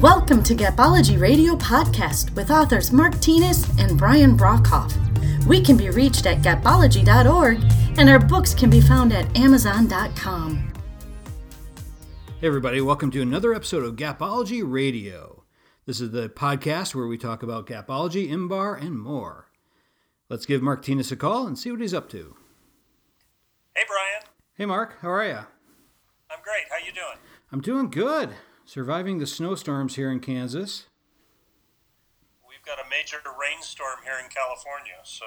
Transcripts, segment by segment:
Welcome to Gapology Radio Podcast with authors Mark Tinas and Brian Brockhoff. We can be reached at gapology.org and our books can be found at amazon.com. Hey, everybody, welcome to another episode of Gapology Radio. This is the podcast where we talk about Gapology, IMBAR, and more. Let's give Mark Tinas a call and see what he's up to. Hey, Brian. Hey, Mark, how are you? I'm great. How you doing? I'm doing good. Surviving the snowstorms here in Kansas. We've got a major rainstorm here in California, so.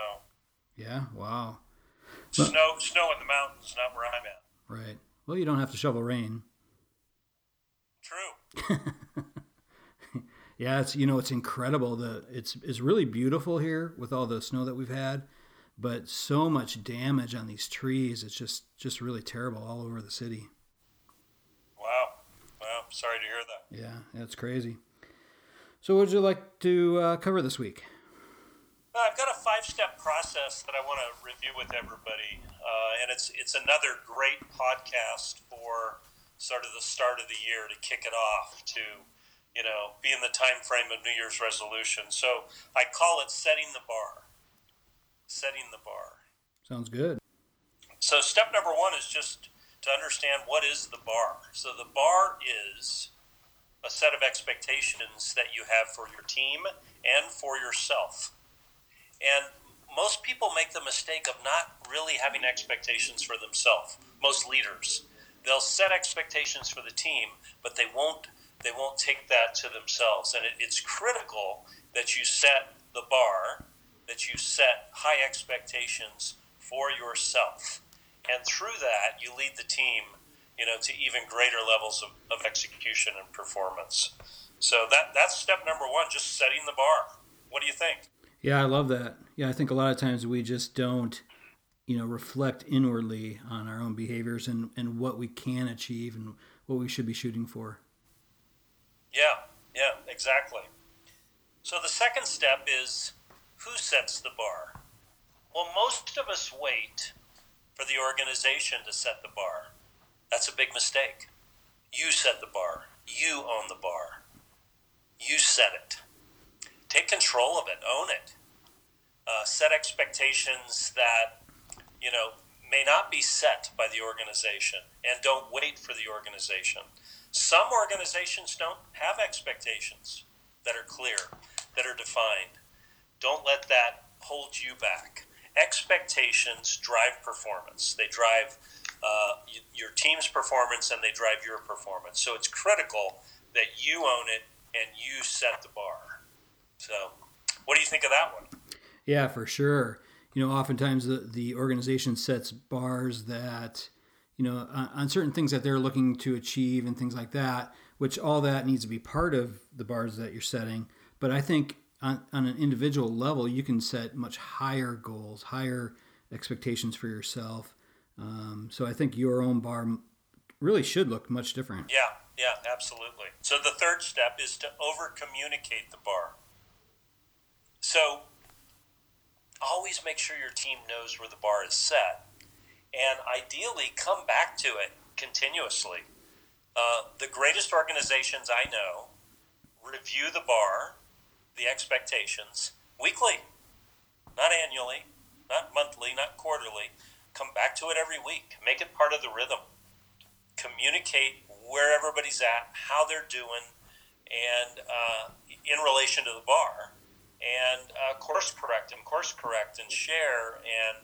Yeah, wow. Snow, snow in the mountains, not where I'm at. Right. Well, you don't have to shovel rain. True. yeah, it's you know it's incredible. The it's it's really beautiful here with all the snow that we've had, but so much damage on these trees. It's just just really terrible all over the city. Sorry to hear that. Yeah, that's crazy. So, what would you like to uh, cover this week? Well, I've got a five-step process that I want to review with everybody, uh, and it's it's another great podcast for sort of the start of the year to kick it off to you know be in the time frame of New Year's resolution. So I call it setting the bar. Setting the bar. Sounds good. So step number one is just to understand what is the bar. So the bar is a set of expectations that you have for your team and for yourself. And most people make the mistake of not really having expectations for themselves. Most leaders, they'll set expectations for the team, but they won't they won't take that to themselves. And it, it's critical that you set the bar, that you set high expectations for yourself and through that you lead the team you know to even greater levels of, of execution and performance. So that that's step number one just setting the bar. What do you think? Yeah i love that. Yeah i think a lot of times we just don't you know reflect inwardly on our own behaviors and and what we can achieve and what we should be shooting for. Yeah yeah exactly. So the second step is who sets the bar? Well most of us wait for the organization to set the bar. That's a big mistake. You set the bar. You own the bar. You set it. Take control of it. Own it. Uh, set expectations that you know may not be set by the organization, and don't wait for the organization. Some organizations don't have expectations that are clear, that are defined. Don't let that hold you back expectations drive performance. They drive uh, your team's performance and they drive your performance. So it's critical that you own it and you set the bar. So, what do you think of that one? Yeah, for sure. You know, oftentimes the, the organization sets bars that, you know, on, on certain things that they're looking to achieve and things like that, which all that needs to be part of the bars that you're setting. But I think on, on an individual level, you can set much higher goals, higher expectations for yourself. Um, so I think your own bar really should look much different. Yeah, yeah, absolutely. So the third step is to over communicate the bar. So always make sure your team knows where the bar is set, and ideally come back to it continuously. Uh, the greatest organizations I know review the bar the expectations weekly, not annually, not monthly, not quarterly. Come back to it every week. Make it part of the rhythm. Communicate where everybody's at, how they're doing, and uh, in relation to the bar, and uh, course correct and course correct and share, and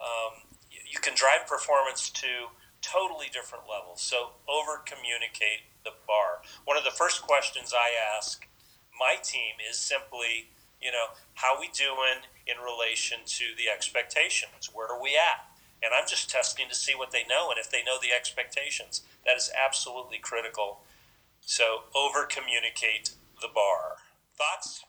um, you can drive performance to totally different levels. So over communicate the bar. One of the first questions I ask my team is simply, you know, how we doing in relation to the expectations? Where are we at? And I'm just testing to see what they know and if they know the expectations. That is absolutely critical. So over communicate the bar. Thoughts?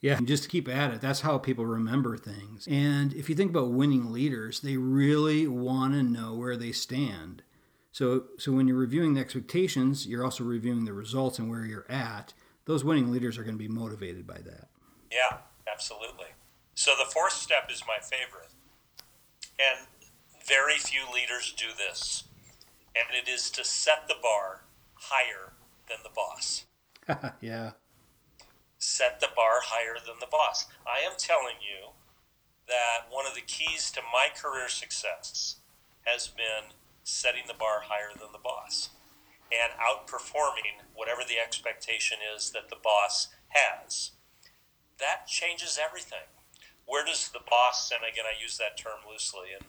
Yeah, and just keep at it. That's how people remember things. And if you think about winning leaders, they really want to know where they stand. So, so when you're reviewing the expectations, you're also reviewing the results and where you're at those winning leaders are going to be motivated by that. Yeah, absolutely. So the fourth step is my favorite. And very few leaders do this. And it is to set the bar higher than the boss. yeah. Set the bar higher than the boss. I am telling you that one of the keys to my career success has been setting the bar higher than the boss and outperforming whatever the expectation is that the boss has. That changes everything. Where does the boss, and again, I use that term loosely, and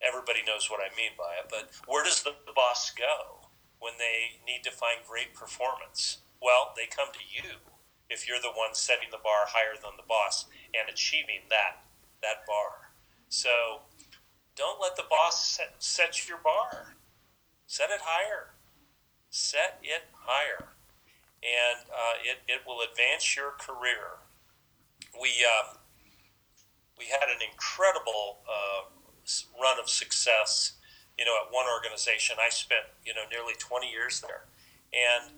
everybody knows what I mean by it, but where does the, the boss go when they need to find great performance? Well, they come to you if you're the one setting the bar higher than the boss and achieving that that bar. So don't let the boss set, set your bar. Set it higher. Set it higher. And uh, it, it will advance your career. We, uh, we had an incredible uh, run of success, you know, at one organization. I spent, you know, nearly 20 years there. And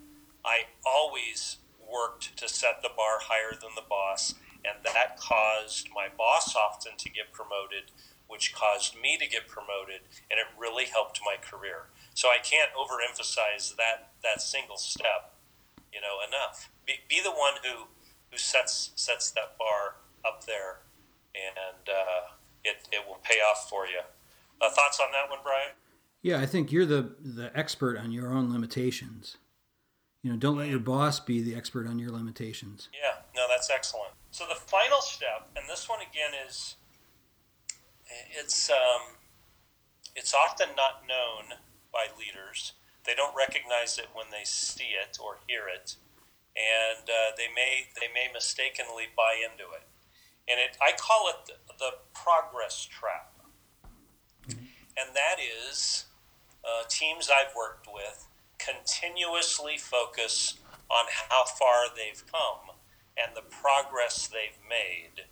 I always worked to set the bar higher than the boss. And that caused my boss often to get promoted, which caused me to get promoted. And it really helped my career. So I can't overemphasize that, that single step, you know, enough. Be, be the one who, who sets, sets that bar up there and uh, it, it will pay off for you. Uh, thoughts on that one, Brian? Yeah, I think you're the the expert on your own limitations. You know, don't let your boss be the expert on your limitations. Yeah, no, that's excellent. So the final step, and this one again is, it's um, it's often not known by leaders. They don't recognize it when they see it or hear it, and uh, they may they may mistakenly buy into it and it I call it the, the progress trap, mm-hmm. and that is uh, teams I've worked with continuously focus on how far they've come and the progress they've made,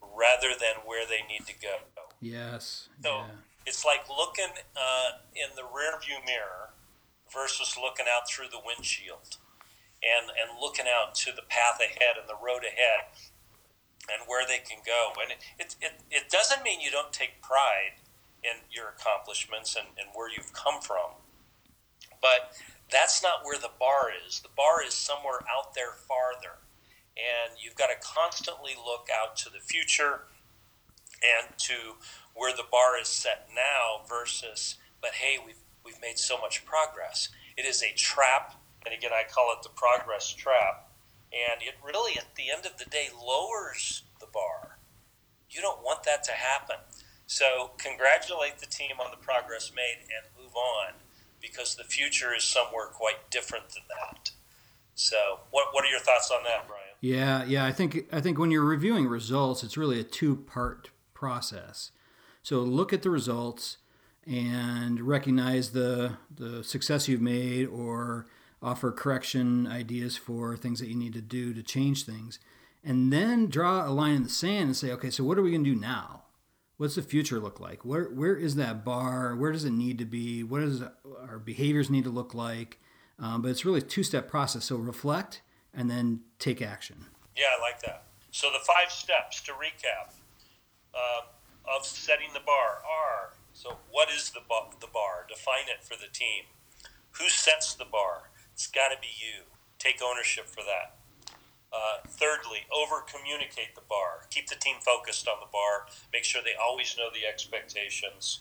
rather than where they need to go. Yes. So yeah. it's like looking uh, in the rearview mirror versus looking out through the windshield and, and looking out to the path ahead and the road ahead and where they can go. And it, it, it doesn't mean you don't take pride in your accomplishments and, and where you've come from. But that's not where the bar is. The bar is somewhere out there farther. And you've got to constantly look out to the future and to where the bar is set now versus, but hey, we've, we've made so much progress. It is a trap. And again, I call it the progress trap and it really, at the end of the day, lowers the bar. You don't want that to happen. So, congratulate the team on the progress made and move on because the future is somewhere quite different than that. So, what, what are your thoughts on that, Brian? Yeah, yeah, I think I think when you're reviewing results, it's really a two-part process. So, look at the results and recognize the the success you've made or offer correction ideas for things that you need to do to change things, and then draw a line in the sand and say, okay, so what are we going to do now? What's the future look like? Where where is that bar? Where does it need to be? What does our behaviors need to look like? Um, but it's really a two-step process. So reflect and then take action. Yeah, I like that. So the five steps to recap uh, of setting the bar are: so what is the bar, the bar? Define it for the team. Who sets the bar? It's got to be you. Take ownership for that. Uh, thirdly, over communicate the bar. Keep the team focused on the bar. Make sure they always know the expectations.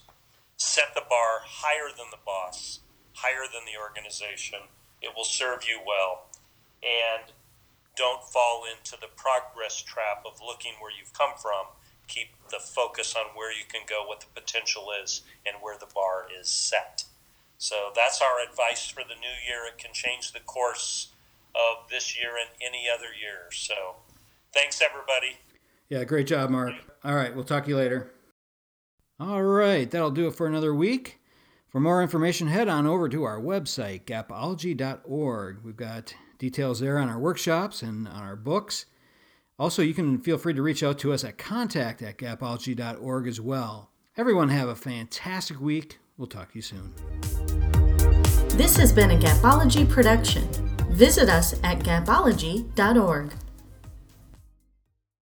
Set the bar higher than the boss, higher than the organization. It will serve you well. And don't fall into the progress trap of looking where you've come from. Keep the focus on where you can go, what the potential is, and where the bar is set. So that's our advice for the new year. It can change the course of this year and any other year. So thanks, everybody. Yeah, great job, Mark. All right, we'll talk to you later. All right, that'll do it for another week. For more information, head on over to our website, gapology.org. We've got details there on our workshops and on our books. Also, you can feel free to reach out to us at contact at gapology.org as well. Everyone have a fantastic week. We'll talk to you soon. This has been a Gapology production. Visit us at gapology.org.